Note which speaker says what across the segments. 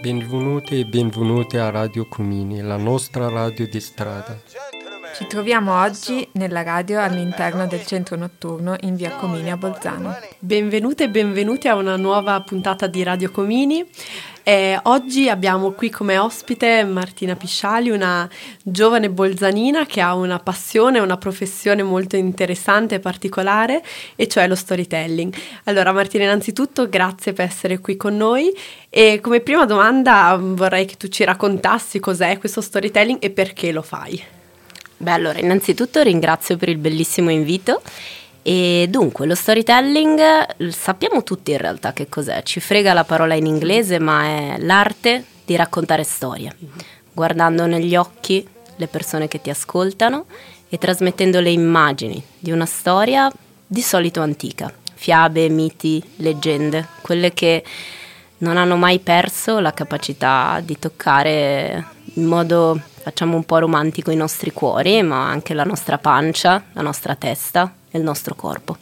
Speaker 1: Benvenuti e benvenute a Radio Comini, la nostra radio di strada.
Speaker 2: Ci troviamo oggi nella radio all'interno del centro notturno in via Comini a Bolzano.
Speaker 3: Benvenute e benvenuti a una nuova puntata di Radio Comini. Eh, oggi abbiamo qui come ospite Martina Pisciali, una giovane bolzanina che ha una passione, una professione molto interessante e particolare, e cioè lo storytelling. Allora Martina, innanzitutto grazie per essere qui con noi e come prima domanda vorrei che tu ci raccontassi cos'è questo storytelling e perché lo fai.
Speaker 4: Beh, allora, innanzitutto ringrazio per il bellissimo invito. E dunque, lo storytelling sappiamo tutti in realtà che cos'è. Ci frega la parola in inglese, ma è l'arte di raccontare storie, guardando negli occhi le persone che ti ascoltano e trasmettendo le immagini di una storia di solito antica. Fiabe, miti, leggende, quelle che non hanno mai perso la capacità di toccare in modo facciamo un po' romantico i nostri cuori, ma anche la nostra pancia, la nostra testa il nostro corpo.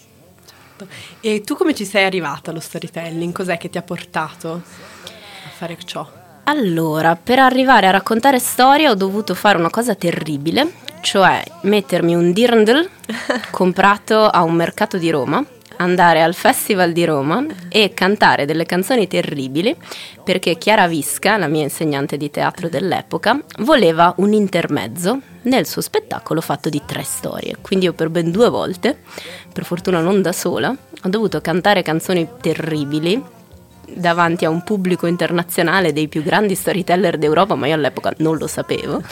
Speaker 3: Certo. E tu come ci sei arrivata allo storytelling? Cos'è che ti ha portato a fare ciò?
Speaker 4: Allora, per arrivare a raccontare storie ho dovuto fare una cosa terribile, cioè mettermi un dirndl comprato a un mercato di Roma andare al Festival di Roma e cantare delle canzoni terribili perché Chiara Visca, la mia insegnante di teatro dell'epoca, voleva un intermezzo nel suo spettacolo fatto di tre storie. Quindi io per ben due volte, per fortuna non da sola, ho dovuto cantare canzoni terribili davanti a un pubblico internazionale dei più grandi storyteller d'Europa, ma io all'epoca non lo sapevo.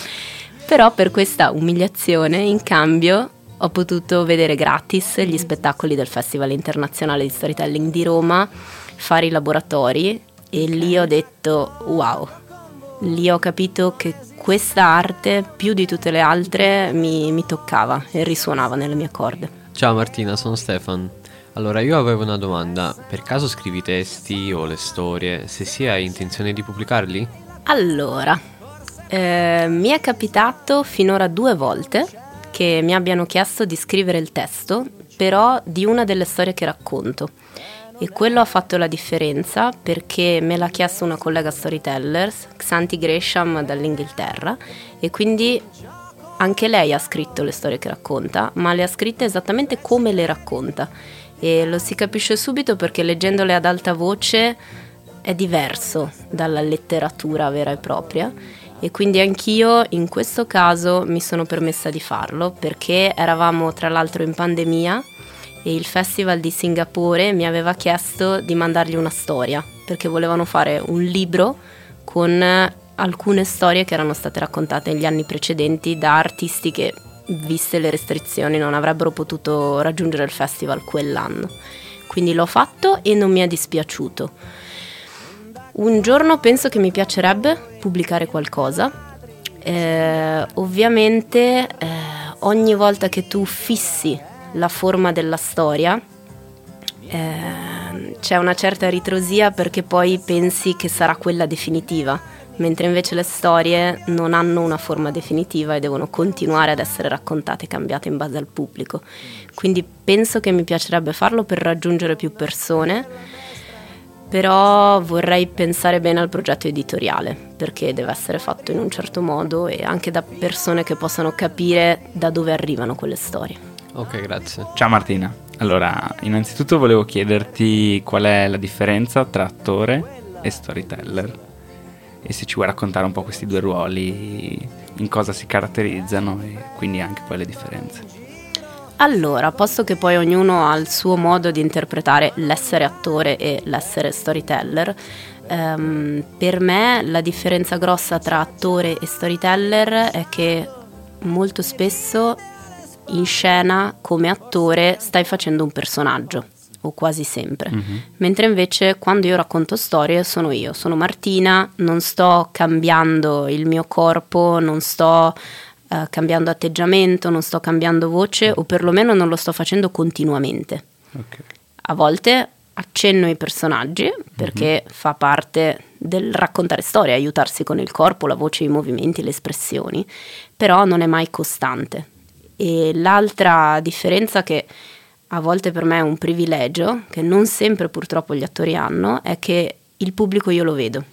Speaker 4: Però per questa umiliazione, in cambio, ho potuto vedere gratis gli spettacoli del Festival Internazionale di Storytelling di Roma, fare i laboratori e lì ho detto wow, lì ho capito che questa arte più di tutte le altre mi, mi toccava e risuonava nelle mie corde.
Speaker 5: Ciao Martina, sono Stefan. Allora, io avevo una domanda. Per caso scrivi testi o le storie? Se sì, hai intenzione di pubblicarli?
Speaker 4: Allora, eh, mi è capitato finora due volte che mi abbiano chiesto di scrivere il testo, però di una delle storie che racconto. E quello ha fatto la differenza perché me l'ha chiesto una collega storyteller, Xanti Gresham dall'Inghilterra, e quindi anche lei ha scritto le storie che racconta, ma le ha scritte esattamente come le racconta. E lo si capisce subito perché leggendole ad alta voce è diverso dalla letteratura vera e propria e quindi anch'io in questo caso mi sono permessa di farlo perché eravamo tra l'altro in pandemia e il Festival di Singapore mi aveva chiesto di mandargli una storia perché volevano fare un libro con alcune storie che erano state raccontate negli anni precedenti da artisti che, viste le restrizioni, non avrebbero potuto raggiungere il festival quell'anno. Quindi l'ho fatto e non mi è dispiaciuto un giorno penso che mi piacerebbe pubblicare qualcosa. Eh, ovviamente eh, ogni volta che tu fissi la forma della storia eh, c'è una certa ritrosia perché poi pensi che sarà quella definitiva, mentre invece le storie non hanno una forma definitiva e devono continuare ad essere raccontate e cambiate in base al pubblico. Quindi penso che mi piacerebbe farlo per raggiungere più persone però vorrei pensare bene al progetto editoriale perché deve essere fatto in un certo modo e anche da persone che possano capire da dove arrivano quelle storie.
Speaker 5: Ok, grazie.
Speaker 6: Ciao Martina. Allora, innanzitutto volevo chiederti qual è la differenza tra attore e storyteller e se ci vuoi raccontare un po' questi due ruoli, in cosa si caratterizzano e quindi anche poi le differenze.
Speaker 4: Allora, posto che poi ognuno ha il suo modo di interpretare l'essere attore e l'essere storyteller, ehm, per me la differenza grossa tra attore e storyteller è che molto spesso in scena come attore stai facendo un personaggio o quasi sempre. Mm-hmm. Mentre invece quando io racconto storie sono io, sono Martina, non sto cambiando il mio corpo, non sto uh, cambiando atteggiamento, non sto cambiando voce o perlomeno non lo sto facendo continuamente. Okay. A volte accenno ai personaggi perché mm-hmm. fa parte del raccontare storie, aiutarsi con il corpo, la voce, i movimenti, le espressioni, però non è mai costante. E l'altra differenza che a volte per me è un privilegio, che non sempre purtroppo gli attori hanno, è che il pubblico io lo vedo.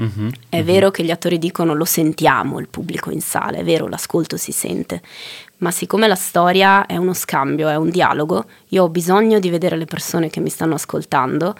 Speaker 6: Mhm,
Speaker 4: È
Speaker 6: mhm.
Speaker 4: vero che gli attori dicono lo sentiamo il pubblico in sala, è vero, l'ascolto si sente, ma siccome la storia è uno scambio, è un dialogo, io ho bisogno di vedere le persone che mi stanno ascoltando,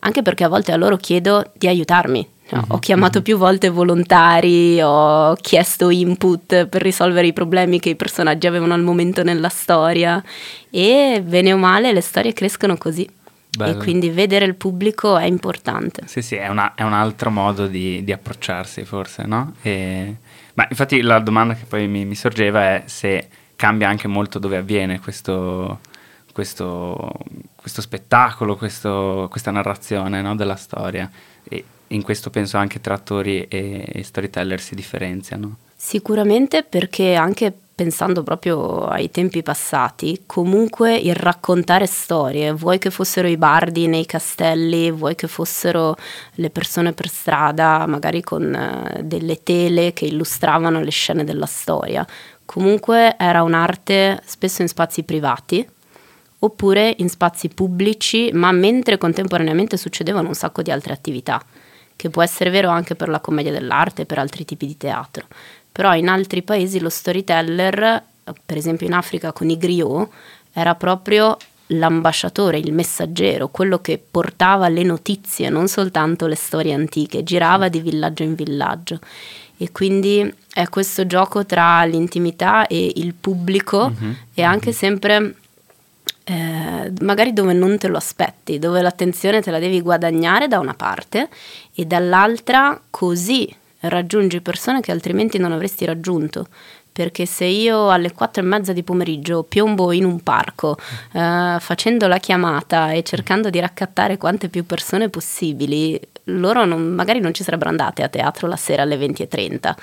Speaker 4: anche perché a volte a loro chiedo di aiutarmi. Cioè,
Speaker 6: Mhm,
Speaker 4: Ho chiamato più volte volontari, ho chiesto input per risolvere i problemi che i personaggi avevano al momento nella storia e bene o male le storie crescono così.
Speaker 6: Bello.
Speaker 4: E quindi vedere il pubblico è importante.
Speaker 6: Sì, sì, è, una- è un altro modo di, di approcciarsi forse, no? E- ma infatti la domanda che poi mi, mi sorgeva è se cambia anche molto dove avviene questo, questo, questo spettacolo, questo- questa narrazione no, della storia. E in questo penso anche tra attori e, e storyteller si differenziano.
Speaker 4: Sicuramente perché anche pensando proprio ai tempi passati, comunque il raccontare storie, vuoi che fossero i bardi nei castelli, vuoi che fossero le persone per strada, magari con eh, delle tele che illustravano le scene della storia, comunque era un'arte spesso in spazi privati oppure in spazi pubblici, ma mentre contemporaneamente succedevano un sacco di altre attività, che può essere vero anche per la commedia dell'arte e per altri tipi di teatro. Però in altri paesi lo storyteller, per esempio in Africa con i griot, era proprio l'ambasciatore, il messaggero, quello che portava le notizie, non soltanto le storie antiche, girava di villaggio in villaggio. E quindi è questo gioco tra l'intimità e il pubblico e anche sempre eh, magari dove non te lo aspetti, dove l'attenzione te la devi guadagnare da una parte e dall'altra così raggiungi persone che altrimenti non avresti raggiunto. Perché se io alle quattro e mezza di pomeriggio piombo in un parco eh, facendo la chiamata e cercando di raccattare quante più persone possibili, loro non- magari non ci sarebbero andate a teatro la sera alle 20.30,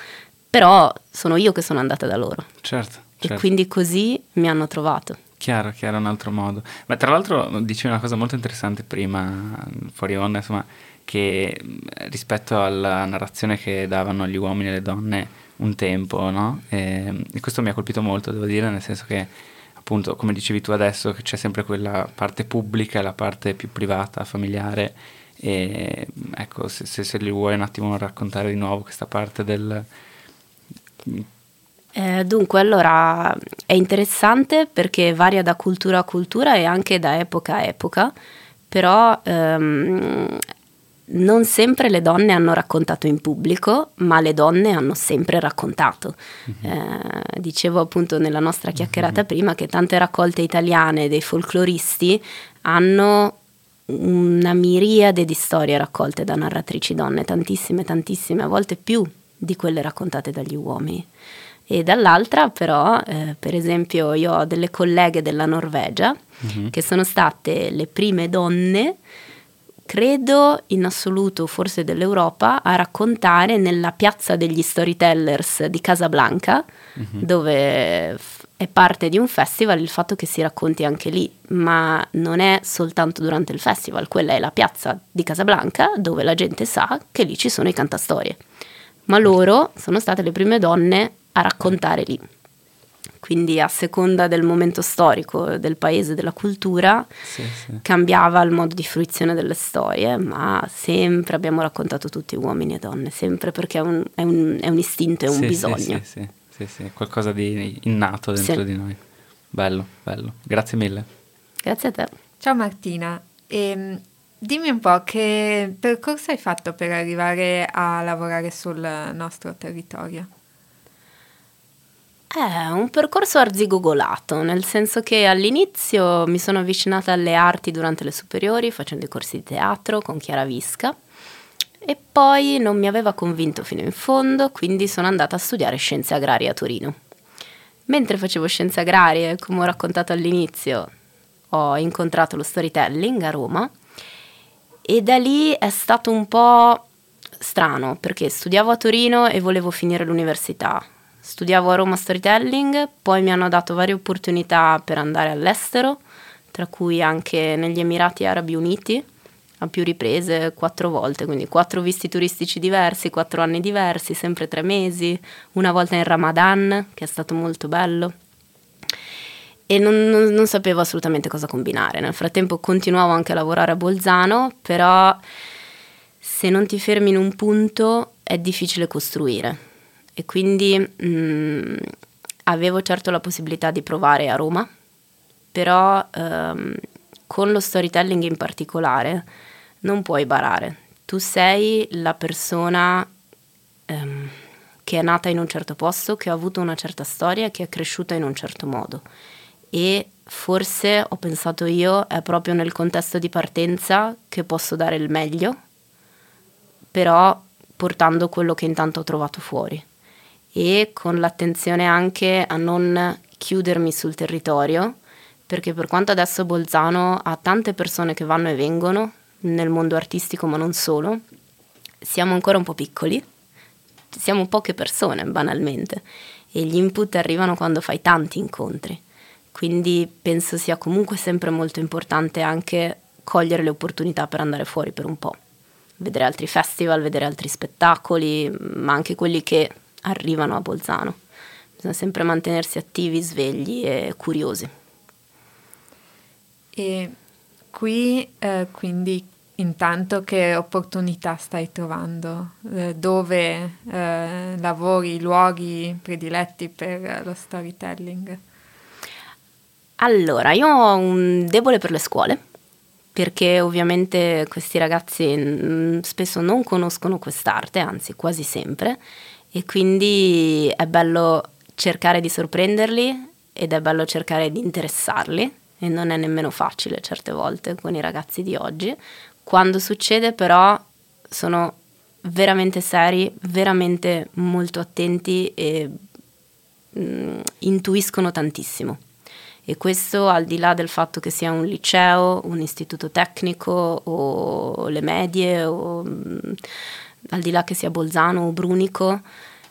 Speaker 4: però sono io che sono andata da loro.
Speaker 6: Certo,
Speaker 4: E
Speaker 6: certo.
Speaker 4: quindi così mi hanno trovato.
Speaker 6: Chiaro, chiaro, un altro modo. Ma tra l'altro dicevi una cosa molto interessante prima, fuori onda, insomma, che rispetto alla narrazione che davano gli uomini e le donne un tempo, no? E, e questo mi ha colpito molto, devo dire, nel senso che appunto, come dicevi tu adesso, che c'è sempre quella parte pubblica e la parte più privata, familiare. E ecco, se, se, se li vuoi un attimo raccontare di nuovo questa parte del...
Speaker 4: Eh, dunque, allora è interessante perché varia da cultura a cultura e anche da epoca a epoca, però ehm, non sempre le donne hanno raccontato in pubblico, ma le donne hanno sempre raccontato. Eh, dicevo appunto nella nostra chiacchierata prima che tante raccolte italiane dei folcloristi hanno una miriade di storie raccolte da narratrici donne, tantissime, tantissime, a volte più di quelle raccontate dagli uomini. E dall'altra però, eh, per esempio, io ho delle colleghe della Norvegia che sono state le prime donne, credo in assoluto forse dell'Europa, a raccontare nella piazza degli storytellers di Casablanca, dove f- è parte di un festival il fatto che si racconti anche lì, ma non è soltanto durante il festival, quella è la piazza di Casablanca dove la gente sa che lì ci sono i cantastorie. Ma loro sono state le prime donne a raccontare lì. Quindi a seconda del momento storico, del paese, della cultura,
Speaker 6: Sì, sì.
Speaker 4: cambiava il modo di fruizione delle storie, ma sempre abbiamo raccontato tutti uomini e donne, sempre perché è un, è un- è un istinto, è un
Speaker 6: Sì, sì,
Speaker 4: bisogno.
Speaker 6: Sì, sì, sì, sì, qualcosa di innato dentro
Speaker 4: Sì.
Speaker 6: di noi. Bello, bello. Grazie mille.
Speaker 4: Grazie a te.
Speaker 2: Ciao Martina, Ehm, dimmi un po' che percorso hai fatto per arrivare a lavorare sul nostro territorio?
Speaker 4: È un percorso arzigogolato, nel senso che all'inizio mi sono avvicinata alle arti durante le superiori facendo i corsi di teatro con Chiara Visca e poi non mi aveva convinto fino in fondo, quindi sono andata a studiare scienze agrarie a Torino. Mentre facevo scienze agrarie, come ho raccontato all'inizio, ho incontrato lo storytelling a Roma e da lì è stato un po' strano perché studiavo a Torino e volevo finire l'università. Studiavo a Roma storytelling, poi mi hanno dato varie opportunità per andare all'estero, tra cui anche negli Emirati Arabi Uniti, a più riprese, quattro volte, quindi quattro visti turistici diversi, quattro anni diversi, sempre tre mesi, una volta in Ramadan, che è stato molto bello. e non, non, non, sapevo assolutamente cosa combinare. Nel frattempo continuavo anche a lavorare a Bolzano, però se non ti fermi in un punto è difficile costruire. E quindi mh, mm, avevo certo la possibilità di provare a Roma, però ehm, con lo storytelling in particolare non puoi barare. Tu sei la persona ehm, che è nata in un certo posto, che ha avuto una certa storia, che è cresciuta in un certo modo. E forse ho pensato io, è proprio nel contesto di partenza che posso dare il meglio, però portando quello che intanto ho trovato fuori e con l'attenzione anche a non chiudermi sul territorio, perché per quanto adesso Bolzano ha tante persone che vanno e vengono nel mondo artistico, ma non solo, siamo ancora un po' piccoli, siamo poche persone banalmente e gli input arrivano quando fai tanti incontri. Quindi penso sia comunque sempre molto importante anche cogliere le opportunità per andare fuori per un po', vedere altri festival, vedere altri spettacoli, ma anche quelli che arrivano a Bolzano. Bisogna sempre mantenersi attivi, svegli e curiosi.
Speaker 2: E qui eh, quindi intanto che opportunità stai trovando? Eh, dove eh, lavori, luoghi prediletti per lo storytelling?
Speaker 4: Allora, io ho un debole per le scuole perché ovviamente questi ragazzi mm, spesso non conoscono quest'arte, anzi quasi sempre, e quindi è bello cercare di sorprenderli ed è bello cercare di interessarli e non è nemmeno facile certe volte con i ragazzi di oggi. Quando succede però sono veramente seri, veramente molto attenti e mm, intuiscono tantissimo. E questo al di là del fatto che sia un liceo, un istituto tecnico o le medie o mm, al di là che sia Bolzano o Brunico,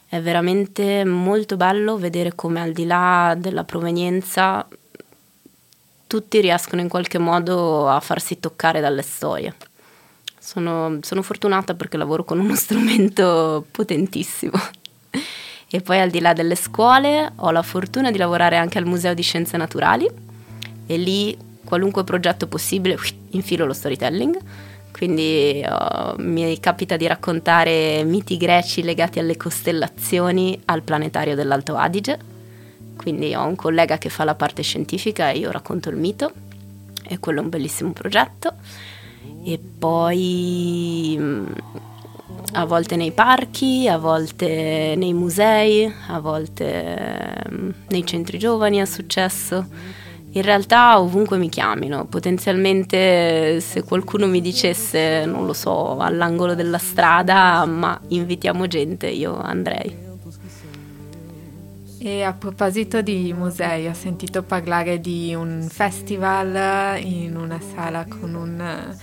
Speaker 4: è veramente molto bello vedere come al di là della provenienza tutti riescono in qualche modo a farsi toccare dalle storie. Sono, sono fortunata perché lavoro con uno strumento potentissimo. E poi al di là delle scuole ho la fortuna di lavorare anche al Museo di Scienze Naturali e lì qualunque progetto possibile infilo lo storytelling quindi oh, mi capita di raccontare miti greci legati alle costellazioni al planetario dell'Alto Adige. Quindi ho un collega che fa la parte scientifica e io racconto il mito e quello è un bellissimo progetto. E poi mm, a volte nei parchi, a volte nei musei, a volte mm, nei centri giovani è successo in realtà ovunque mi chiamino, potenzialmente se qualcuno mi dicesse, non lo so, all'angolo della strada, ma invitiamo gente, io andrei.
Speaker 2: E a proposito di musei, ho sentito parlare di un festival in una sala con un,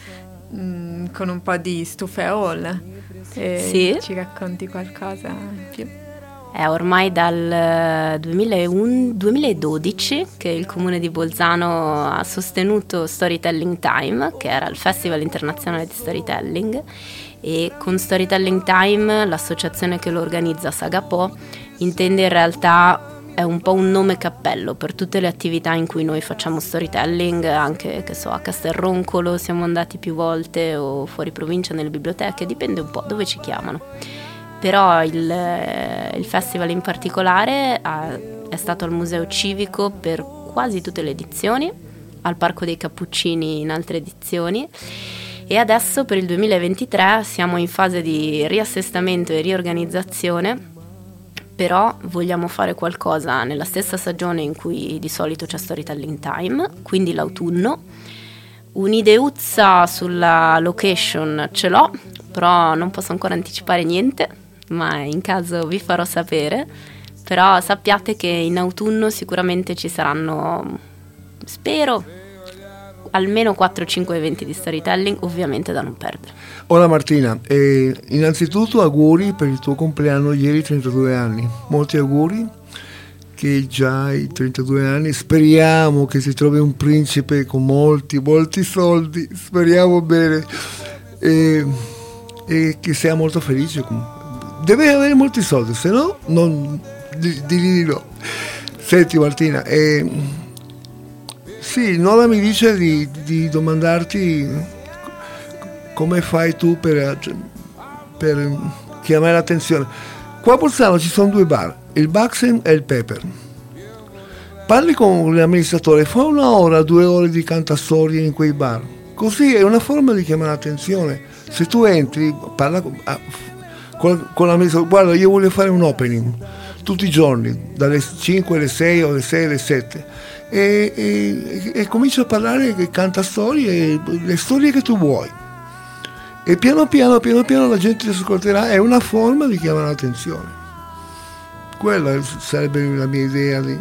Speaker 2: mm, con un po' di stufe hall.
Speaker 4: sì.
Speaker 2: Ci racconti qualcosa in più?
Speaker 4: È ormai dal 2001, 2012 che il comune di Bolzano ha sostenuto Storytelling Time, che era il Festival internazionale di storytelling, e con Storytelling Time l'associazione che lo organizza, Sagapo, intende in realtà è un po' un nome cappello per tutte le attività in cui noi facciamo storytelling, anche che so, a Castelroncolo siamo andati più volte o fuori provincia nelle biblioteche, dipende un po' dove ci chiamano però il, il festival in particolare ha, è stato al Museo Civico per quasi tutte le edizioni, al Parco dei Cappuccini in altre edizioni e adesso per il 2023 siamo in fase di riassestamento e riorganizzazione però vogliamo fare qualcosa nella stessa stagione in cui di solito c'è Storytelling Time, quindi l'autunno. Un'ideuzza sulla location ce l'ho, però non posso ancora anticipare niente ma in caso vi farò sapere. Però sappiate che in autunno sicuramente ci saranno, spero, almeno 4-5 eventi di storytelling, ovviamente da non perdere.
Speaker 7: Hola Martina, eh, innanzitutto auguri per il tuo compleanno ieri 32 anni, molti auguri che già hai 32 anni, speriamo che si trovi un principe con molti, molti soldi, speriamo bene. E, e che sia molto felice comunque deve avere molti soldi, se no non di, di no. Senti Martina, eh, Sì, Nola mi dice di, di domandarti come fai tu per, per chiamare l'attenzione. Qua a Bolzano ci sono due bar, il Baxen e il Pepper. Parli con l'amministratore, fa una ora, due ore di cantastorie in quei bar. Così è una forma di chiamare l'attenzione. Se tu entri, parla con, con, l'amministratore, guarda io voglio fare un opening tutti i giorni, dalle 5 alle 6 o alle 6 alle 7 e, e, e comincia a parlare, canta storie, le storie che tu vuoi. E piano piano, piano piano la gente ti ascolterà, è una forma di chiamare l'attenzione. Quella sarebbe la mia idea. Di...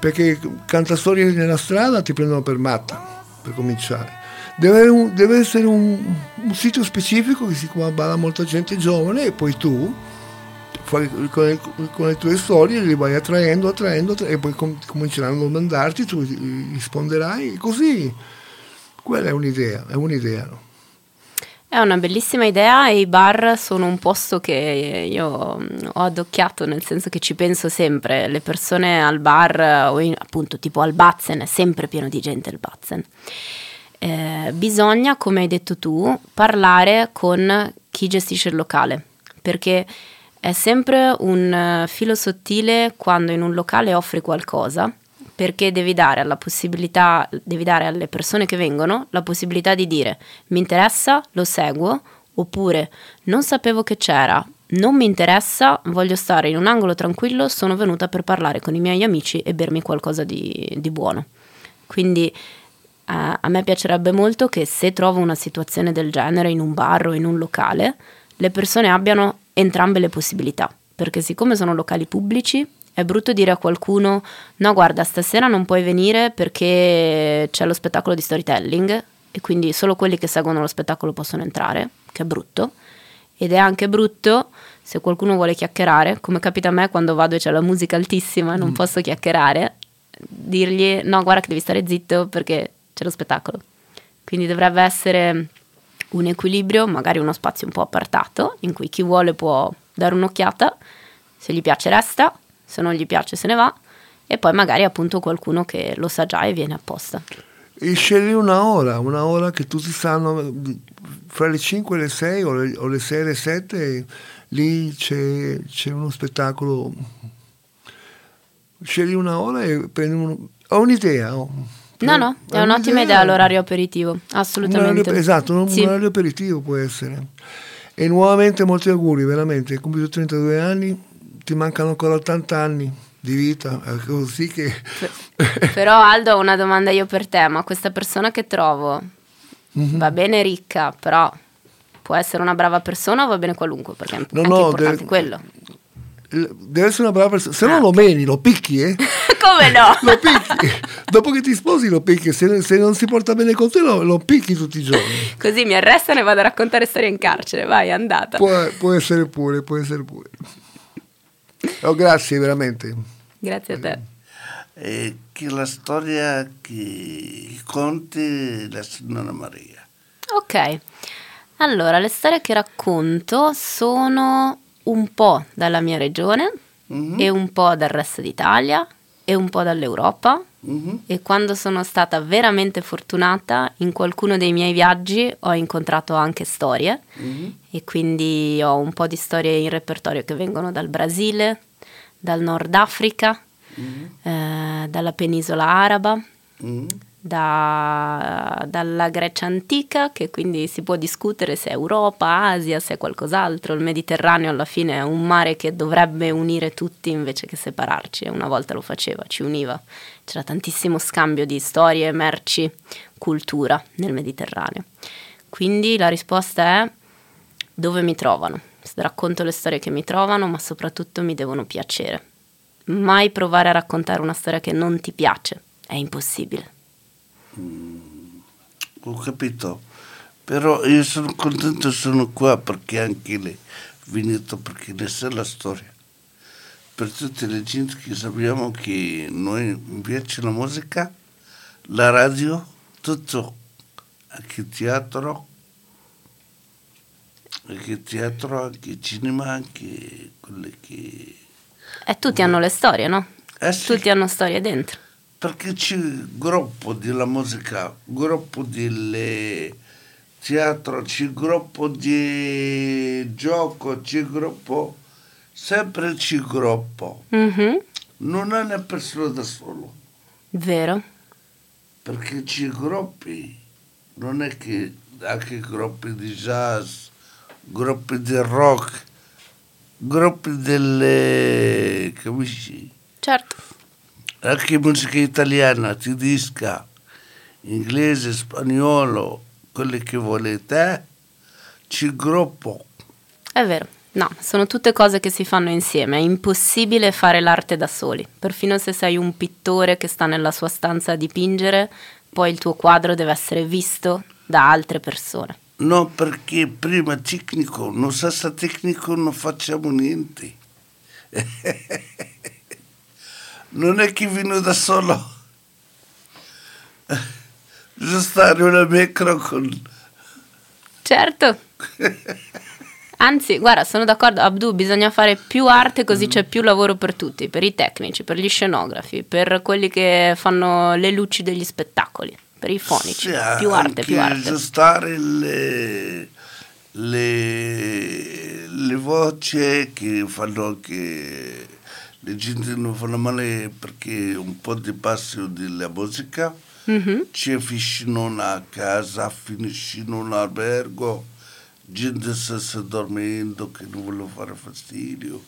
Speaker 7: Perché canta storie nella strada ti prendono per matta, per cominciare. Deve, deve essere un, un, sito specifico che si balla molta gente giovane e poi tu con, le, con, le, tue storie li vai attraendo, attraendo, attraendo e poi com- cominceranno a domandarti, tu risponderai così. Quella è un'idea, è un'idea.
Speaker 4: È una bellissima idea e i bar sono un posto che io ho addocchiato, nel senso che ci penso sempre. Le persone al bar, o in, appunto tipo al Batzen, è sempre pieno di gente il Batzen. Eh, bisogna, come hai detto tu, parlare con chi gestisce il locale, perché è sempre un eh, filo sottile quando in un locale offri qualcosa, perché devi dare, devi dare alle persone che vengono la possibilità di dire mi interessa, lo seguo, oppure non sapevo che c'era, non mi interessa, voglio stare in un angolo tranquillo, sono venuta per parlare con i miei amici e bermi qualcosa di, di buono. Quindi eh, a me piacerebbe molto che se trovo una situazione del genere in un bar o in un locale, le persone abbiano entrambe le possibilità, perché siccome sono locali pubblici è brutto dire a qualcuno no guarda stasera non puoi venire perché c'è lo spettacolo di storytelling e quindi solo quelli che seguono lo spettacolo possono entrare, che è brutto. Ed è anche brutto se qualcuno vuole chiacchierare, come capita a me quando vado e c'è la musica altissima e non mm. posso chiacchierare, dirgli no guarda che devi stare zitto perché c'è lo spettacolo. Quindi dovrebbe essere un equilibrio, magari uno spazio un po' appartato, in cui chi vuole può dare un'occhiata, se gli piace resta, se non gli piace se ne va, e poi magari appunto qualcuno che lo sa già e viene apposta.
Speaker 7: E scegli una ora, una ora che tutti sanno, fra le 5 e le 6 o le, o le 6 e le 7, lì c'è, c'è, uno spettacolo. Scegli una ora e prendi un, ho un'idea.
Speaker 4: No, no, è un'ottima idea l'orario aperitivo, assolutamente.
Speaker 7: Un esatto, un, sì. un orario aperitivo può essere. E nuovamente molti auguri, veramente, hai compiuto 32 anni, ti mancano ancora 80 anni di vita, così che...
Speaker 4: Però Aldo, ho una domanda io per te, ma questa persona che trovo mm-hmm. va bene ricca, però può essere una brava persona o va bene qualunque? Perché è no, no, importante deve, quello
Speaker 7: deve essere una brava persona, se no lo meni, lo picchi, eh?
Speaker 4: Come no?
Speaker 7: lo picchi. Dopo che ti sposi lo picchi, se, se non si porta bene con te lo, lo, picchi tutti i giorni.
Speaker 4: Così mi arrestano e vado a raccontare storie in carcere, vai, è andata.
Speaker 7: Può, può, essere pure, può essere pure. Oh, grazie veramente.
Speaker 4: Grazie a te.
Speaker 8: Eh, che la storia che conti la signora Maria.
Speaker 4: Ok, allora le storie che racconto sono un po' dalla mia regione mm-hmm. e un po' dal resto d'Italia e un po' dall'Europa mm-hmm. e quando sono stata veramente fortunata in qualcuno dei miei viaggi ho incontrato anche storie mm-hmm. e quindi ho un po' di storie in repertorio che vengono dal Brasile, dal Nord Africa, eh, dalla penisola araba da, dalla Grecia antica, che quindi si può discutere se è Europa, Asia, se è qualcos'altro. Il Mediterraneo alla fine è un mare che dovrebbe unire tutti invece che separarci, e una volta lo faceva, ci univa. C'era tantissimo scambio di storie, merci, cultura nel Mediterraneo. Quindi la risposta è dove mi trovano. Racconto le storie che mi trovano, ma soprattutto mi devono piacere. Mai provare a raccontare una storia che non ti piace, è impossibile.
Speaker 8: Mm, ho capito, però io sono contento, sono qua perché anche lei è venuto perché ne sa la storia. Per tutte le gente che sappiamo che noi piace la musica, la radio, tutto, anche teatro, anche teatro, anche cinema, anche quelle che...
Speaker 4: E tutti hanno le storie, no?
Speaker 8: Eh sì.
Speaker 4: Tutti hanno storie dentro.
Speaker 8: Perché c'è gruppo della musica, gruppo del teatro, c'è gruppo di gioco, c'è gruppo, sempre c'è gruppo.
Speaker 4: Mhm,
Speaker 8: Non è una persona da solo,
Speaker 4: Vero.
Speaker 8: perché c'è gruppi, non è che anche gruppi di jazz, gruppi di rock, gruppi delle, capisci?
Speaker 4: Certo.
Speaker 8: Anche musica italiana, tedesca, inglese, spagnolo, quelli che volete, c'è gruppo.
Speaker 4: È vero. No, sono tutte cose che si fanno insieme. È impossibile fare l'arte da soli. Perfino se sei un pittore che sta nella sua stanza a dipingere, poi il tuo quadro deve essere visto da altre persone.
Speaker 8: No, perché prima tecnico, non senza tecnico non facciamo niente. non è che viene da solo. Bisogna stare una micro con...
Speaker 4: Certo. Anzi, guarda, sono d'accordo, Abdu, bisogna fare più arte così c'è più lavoro per tutti, per i tecnici, per gli scenografi, per quelli che fanno le luci degli spettacoli, per i fonici.
Speaker 8: Sì,
Speaker 4: più arte, più arte.
Speaker 8: aggiustare le, le, le voci che fanno anche le gente non fanno male perché un po' di passo della musica
Speaker 4: Mhm.
Speaker 8: ci vicino una casa finiscono un albergo gente sta sta dormendo che non vuole fare fastidio.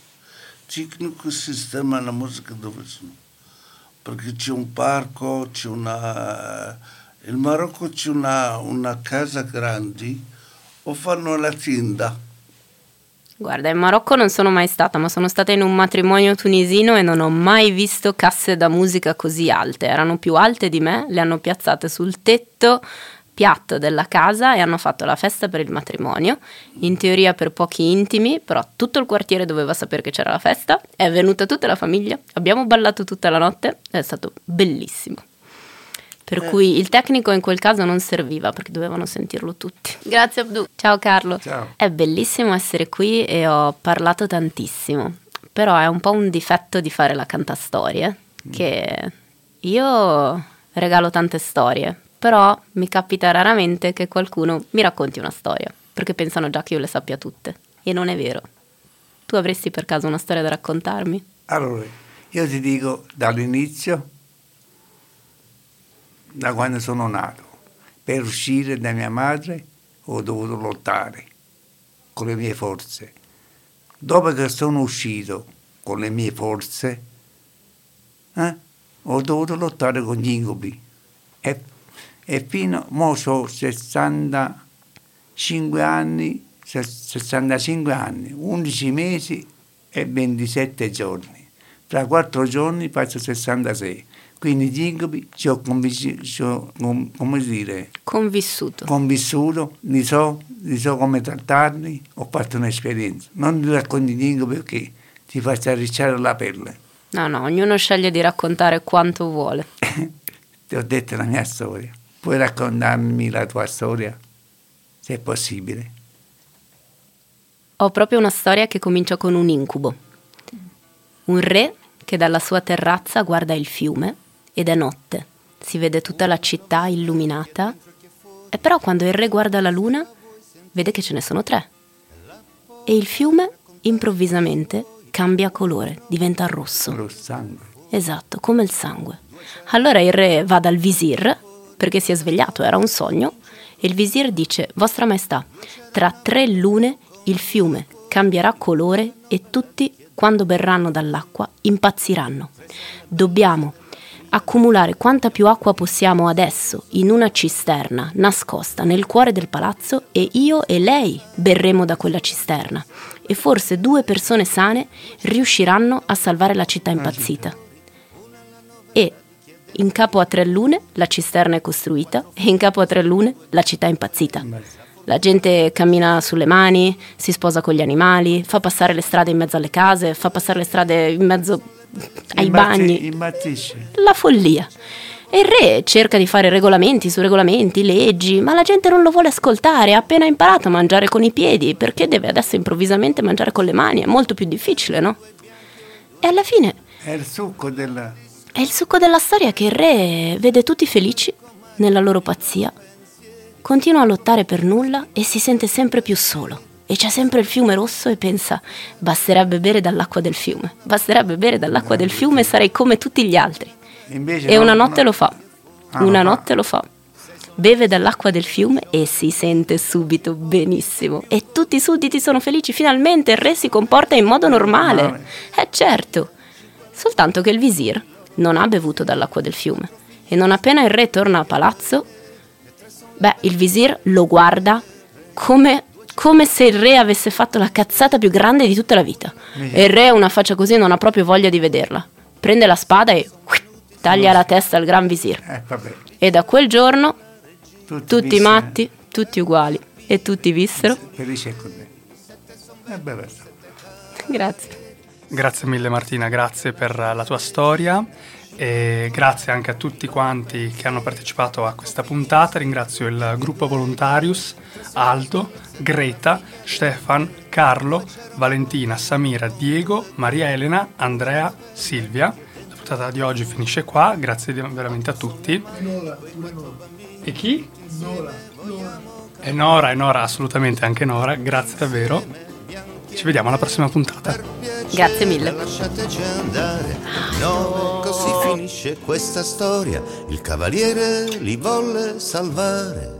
Speaker 8: Tecnico sistema la musica dove sono. Perché c'è un parco c'è una il Marocco c'è una, una casa grande o fanno la tenda
Speaker 4: Guarda, in Marocco non sono mai stata, ma sono stata in un matrimonio tunisino e non ho mai visto casse da musica così alte. Erano più alte di me, le hanno piazzate sul tetto piatto della casa e hanno fatto la festa per il matrimonio, in teoria per pochi intimi, però tutto il quartiere doveva sapere che c'era la festa, è venuta tutta la famiglia, abbiamo ballato tutta la notte, è stato bellissimo. Per cui il tecnico in quel caso non serviva perché dovevano sentirlo tutti. Grazie Abdu. Ciao Carlo.
Speaker 7: Ciao.
Speaker 4: È bellissimo essere qui e ho parlato tantissimo, però è un po' un difetto di fare la cantastorie, che io regalo tante storie, però mi capita raramente che qualcuno mi racconti una storia, perché pensano già che io le sappia tutte, e non è vero. Tu avresti per caso una storia da raccontarmi?
Speaker 9: Allora, io ti dico dall'inizio, da quando sono nato, per uscire da mia madre ho dovuto lottare con le mie forze. Dopo che sono uscito con le mie forze, eh, ho dovuto lottare con gli incubi. E, e fino a ho 65 anni, se- 65 anni, 11 mesi e 27 giorni. Fra 4 giorni faccio 66. Quindi gli incubi ci ho, convinci- ci ho, com- come dire,
Speaker 4: Convissuto.
Speaker 9: convissuto, li so, li so come trattarli, ho fatto un'esperienza. Non ti racconti incubi perché ti faccio arricciare la pelle.
Speaker 4: No, no, ognuno sceglie di raccontare quanto vuole.
Speaker 9: Ti ho detto la mia storia. Puoi raccontarmi la tua storia? Se è possibile.
Speaker 4: Ho proprio una storia che comincia con un incubo. Un re che dalla sua terrazza guarda il fiume ed è notte. Si vede tutta la città illuminata. E però quando il re guarda la luna, vede che ce ne sono tre. E il fiume improvvisamente cambia colore, diventa rosso.
Speaker 9: Lo sangue.
Speaker 4: Esatto, come il sangue. Allora il re va dal visir, perché si è svegliato, era un sogno, e il visir dice, Vostra Maestà, tra tre lune il fiume cambierà colore e tutti, quando berranno dall'acqua, impazziranno. Dobbiamo accumulare quanta più acqua possiamo adesso in una cisterna nascosta nel cuore del palazzo e io e lei berremo da quella cisterna e forse due persone sane riusciranno a salvare la città impazzita. E in capo a tre lune la cisterna è costruita e in capo a tre lune la città è impazzita. La gente cammina sulle mani, si sposa con gli animali, fa passare le strade in mezzo alle case, fa passare le strade in mezzo ai bagni
Speaker 9: Impazzisce.
Speaker 4: la follia. E il re cerca di fare regolamenti su regolamenti, leggi, ma la gente non lo vuole ascoltare, ha appena imparato a mangiare con i piedi, perché deve adesso improvvisamente mangiare con le mani? È molto più difficile, no? E alla fine
Speaker 9: È il succo della...
Speaker 4: E il succo della storia è che il re vede tutti felici nella loro pazzia, continua a lottare per nulla e si sente sempre più solo. E c'è sempre il fiume rosso e pensa, basterebbe bere dall'acqua del fiume, basterebbe bere dall'acqua del fiume e sarei come tutti gli altri.
Speaker 9: Invece
Speaker 4: E
Speaker 9: no,
Speaker 4: una notte
Speaker 9: no.
Speaker 4: lo fa,
Speaker 9: Ah,
Speaker 4: una notte lo fa. Beve dall'acqua del fiume e si sente subito benissimo. E tutti i sudditi sono felici, finalmente il re si comporta in modo normale.
Speaker 9: Normale.
Speaker 4: Eh certo. Soltanto che il visir non ha bevuto dall'acqua del fiume. E non appena il re torna a palazzo, beh, il visir lo guarda come, come se il re avesse fatto la cazzata più grande di tutta la vita. E il re ha una faccia così e non ha proprio voglia di vederla. Prende la spada e taglia la testa al gran visir.
Speaker 9: Eh, vabbè.
Speaker 4: E da quel giorno
Speaker 9: Tutti,
Speaker 4: tutti matti, tutti uguali. E tutti vissero.
Speaker 9: Felici e contenti. Eh, beh.
Speaker 4: Grazie.
Speaker 10: Grazie mille Martina, grazie per la tua storia e grazie anche a tutti quanti che hanno partecipato a questa puntata. Ringrazio il gruppo Volontarius, Aldo, Greta, Stefan, Carlo, Valentina, Samira, Diego, Maria Elena, Andrea, Silvia. La puntata di oggi finisce qua, grazie veramente a tutti. E chi? E Nora, e Nora, assolutamente anche Nora, grazie davvero. Ci vediamo alla prossima puntata.
Speaker 4: Grazie mille.
Speaker 11: Lasciateci andare, no, così finisce questa storia. Il cavaliere li volle salvare,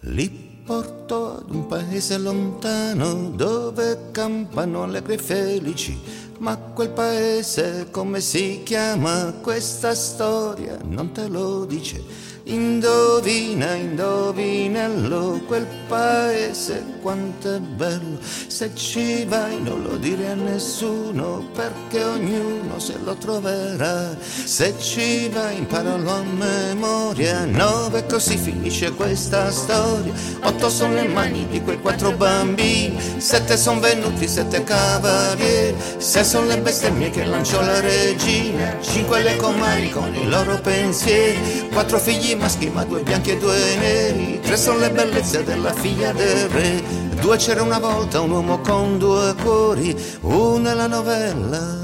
Speaker 11: li portò ad un paese lontano dove campano allegri e felici. Ma quel paese come si chiama? Questa storia non te lo dice. Indovina, indovinello, quel paese quanto è bello. Se ci vai non lo dire a nessuno, perché ognuno se lo troverà. Se ci vai imparalo a memoria. Nove così finisce questa storia. Otto sono le mani di quei quattro bambini. Sette sono venuti, sette cavalieri. Sei sono le bestemmie che lanciò la regina. Cinque le comari con i loro pensieri. Quattro figli maschi, ma bianchi e due neri. Tre sono le bellezze della figlia del re. Due c'era una volta un uomo con due cuori. Una è la novella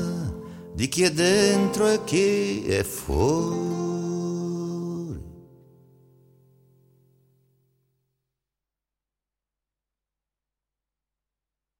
Speaker 11: di chi è dentro e chi è fuori.